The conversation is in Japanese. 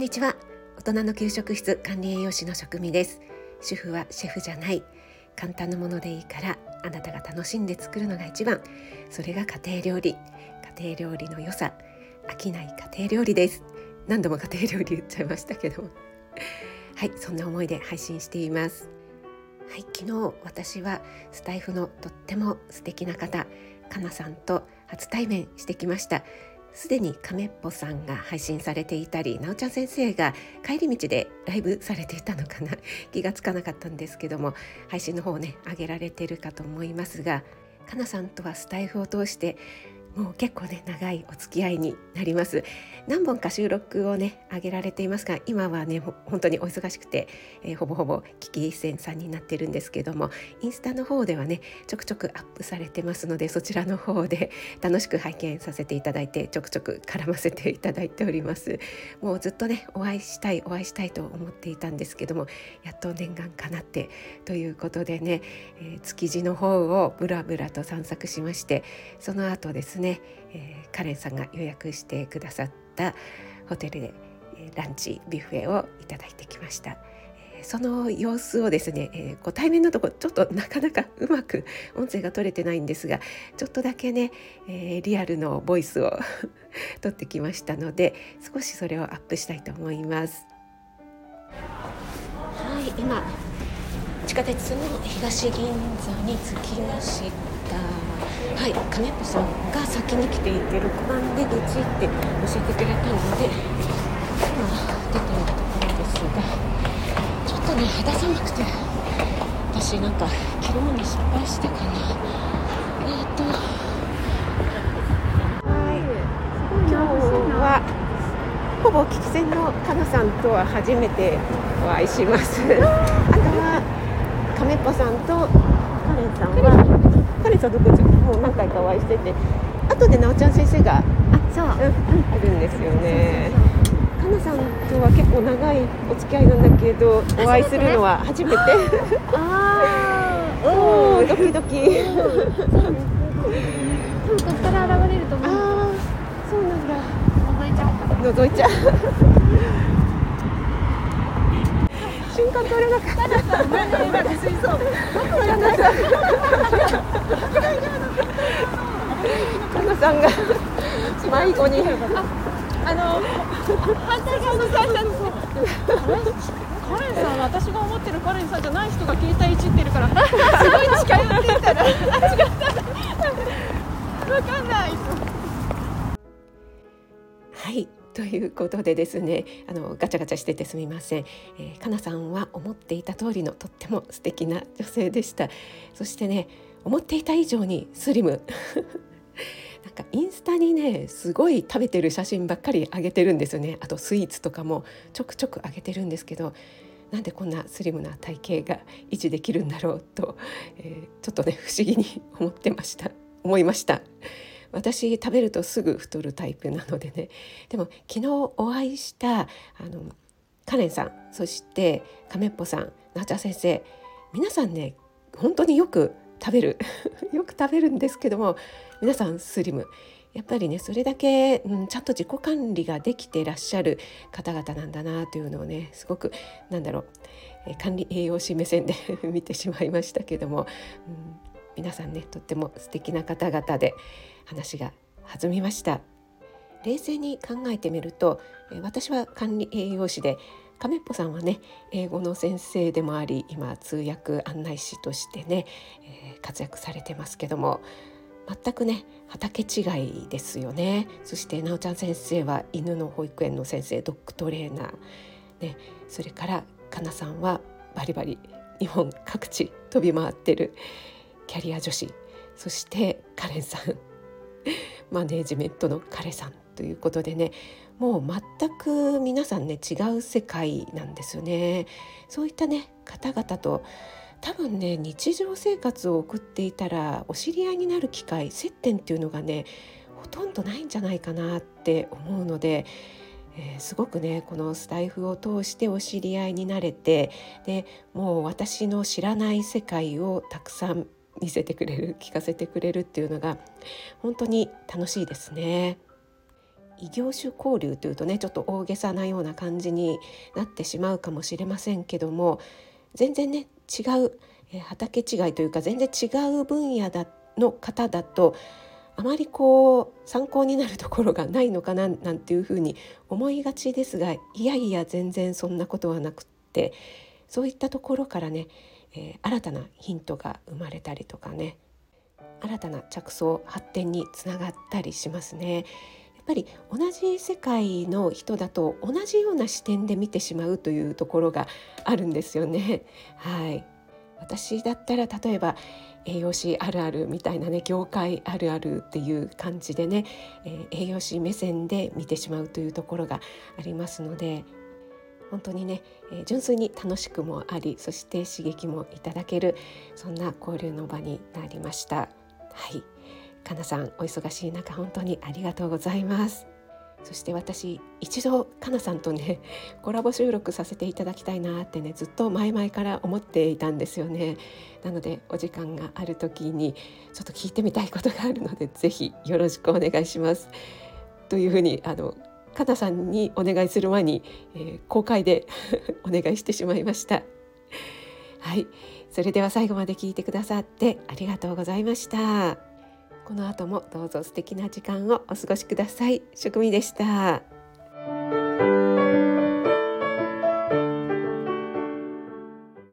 んにちは。大人の給食室管理栄養士の職味です。主婦はシェフじゃない。簡単なものでいいからあなたが楽しんで作るのが一番。それが家庭料理。家庭料理の良さ。飽きない家庭料理です。何度も家庭料理言っちゃいましたけどはいそんな思いで配信しています。はい昨日私はスタイフのとっても素敵な方かなさんと初対面してきました。すでに亀っぽさんが配信されていたりなおちゃん先生が帰り道でライブされていたのかな？気がつかなかったんですけども配信の方ね上げられてるかと思いますがかなさんとはスタイフを通してもう結構ね長いお付き合いになります。何本か収録をね上げられていますが今はね本当にお忙しくて、えー、ほぼほぼ危機一線さんになってるんですけどもインスタの方ではねちょくちょくアップされてますのでそちらの方で 楽しく拝見させていただいてちょくちょく絡ませていただいております。もうずっとねお会いしたいお会いしたいと思っていたんですけどもやっと念願かなってということでね、えー、築地の方をブラブラと散策しましてその後ですねね、えー、カレンさんが予約してくださったホテルで、えー、ランチビュッフェをいただいてきました。その様子をですね、えー、ご対面のとこちょっとなかなかうまく音声が取れてないんですがちょっとだけね、えー、リアルのボイスを 取ってきましたので少しそれをアップしたいと思います。はい今地下鉄の東銀座に着きました。はい金子さんが先に来ていて6番出口って教えてくれたので今出ているところですがちょっとね肌寒くて私なんか着るもの失敗したかな。えっ、ー、とはい今日はほぼ聞き戦のかなさんとは初めてお会いします。あとは亀っぽさんとカレンさんは彼さどこもう何回かお会いしてて後でなおちゃん先生があそう、うん、いるんですよね。かなさんとは結構長いお付き合いなんだけどお会いするのは初めて。ああおドキドキ。多分ここから現れると思う。ああそうなんだ。覗いちゃう。覗いちゃう。瞬間取れなかった。なんか水槽。かなさんが迷子にあの反対側の会社のカレンさんは私が思ってるカレンさんじゃない人が携帯いじってるからすごい近寄ってい。たらあ違った。わかんない。はい。とい。うことでですねあのガチャガチャしててすみません、えー、かなさんは思ってい。た通りのとっても素敵な女性でしたそしてね思っていた以上にスリム。なんかインスタにねすごい食べてる写真ばっかり上げてるんですよね。あとスイーツとかもちょくちょく上げてるんですけどなんでこんなスリムな体型が維持できるんだろうと、えー、ちょっとね不思議に思ってました。思いました。私食べるとすぐ太るタイプなのでね。でも昨日お会いしたあのカレンさんそして亀っぽさんなちゃ先生皆さんね本当によく食べる よく食べるんですけども皆さんスリムやっぱりねそれだけ、うん、ちゃんと自己管理ができてらっしゃる方々なんだなというのをねすごくなんだろう、え管理栄養士目線で 見てしまいましたけども、うん、皆さんねとっても素敵な方々で話が弾みました。冷静に考えてみると私は管理栄養士で亀っぽさんはね英語の先生でもあり今通訳案内士としてね、えー、活躍されてますけども全くね畑違いですよね。そしてなおちゃん先生は犬の保育園の先生ドッグトレーナー、ね、それからかなさんはバリバリ日本各地飛び回ってるキャリア女子。そしてカレンさん。マネージメントの彼さんということでねもう全く皆さんね違う世界なんですよね。そういったね方々と多分ね日常生活を送っていたらお知り合いになる機会接点っていうのがねほとんどないんじゃないかなって思うので、えー、すごくねこのスタイフを通してお知り合いになれてでもう私の知らない世界をたくさん見せてくれる聞かせてくれるっていうのが本当に楽しいですね。異業種交流というとねちょっと大げさなような感じになってしまうかもしれませんけども全然ね違う、え、畑違いというか全然違う分野だの方だとあまりこう参考になるところがないのかななんていうふうに思いがちですがいやいや全然そんなことはなくってそういったところからね、えー、新たなヒントが生まれたりとかね新たな着想発展につながったりしますね。やっぱり同じ世界の人だと同じような視点で見てしまうというところがあるんですよね。はい、私だったら例えば栄養士あるあるみたいなね業界あるあるっていう感じでね、えー、栄養士目線で見てしまうというところがありますので本当にね、えー、純粋に楽しくもありそして刺激もいただけるそんな交流の場になりました。はいかなさんお忙しい中本当にありがとうございます。そして私一度かなさんとね コラボ収録させていただきたいなってねずっと前々から思っていたんですよね。なのでお時間がある時にちょっと聞いてみたいことがあるのでぜひよろしくお願いします。というふうにあのかなさんにお願いする前に、えー、公開で お願いしてしまいました。はい。それでは最後まで聞いてくださってありがとうございました。この後もどうぞ素敵な時間をお過ごしください。職味でした。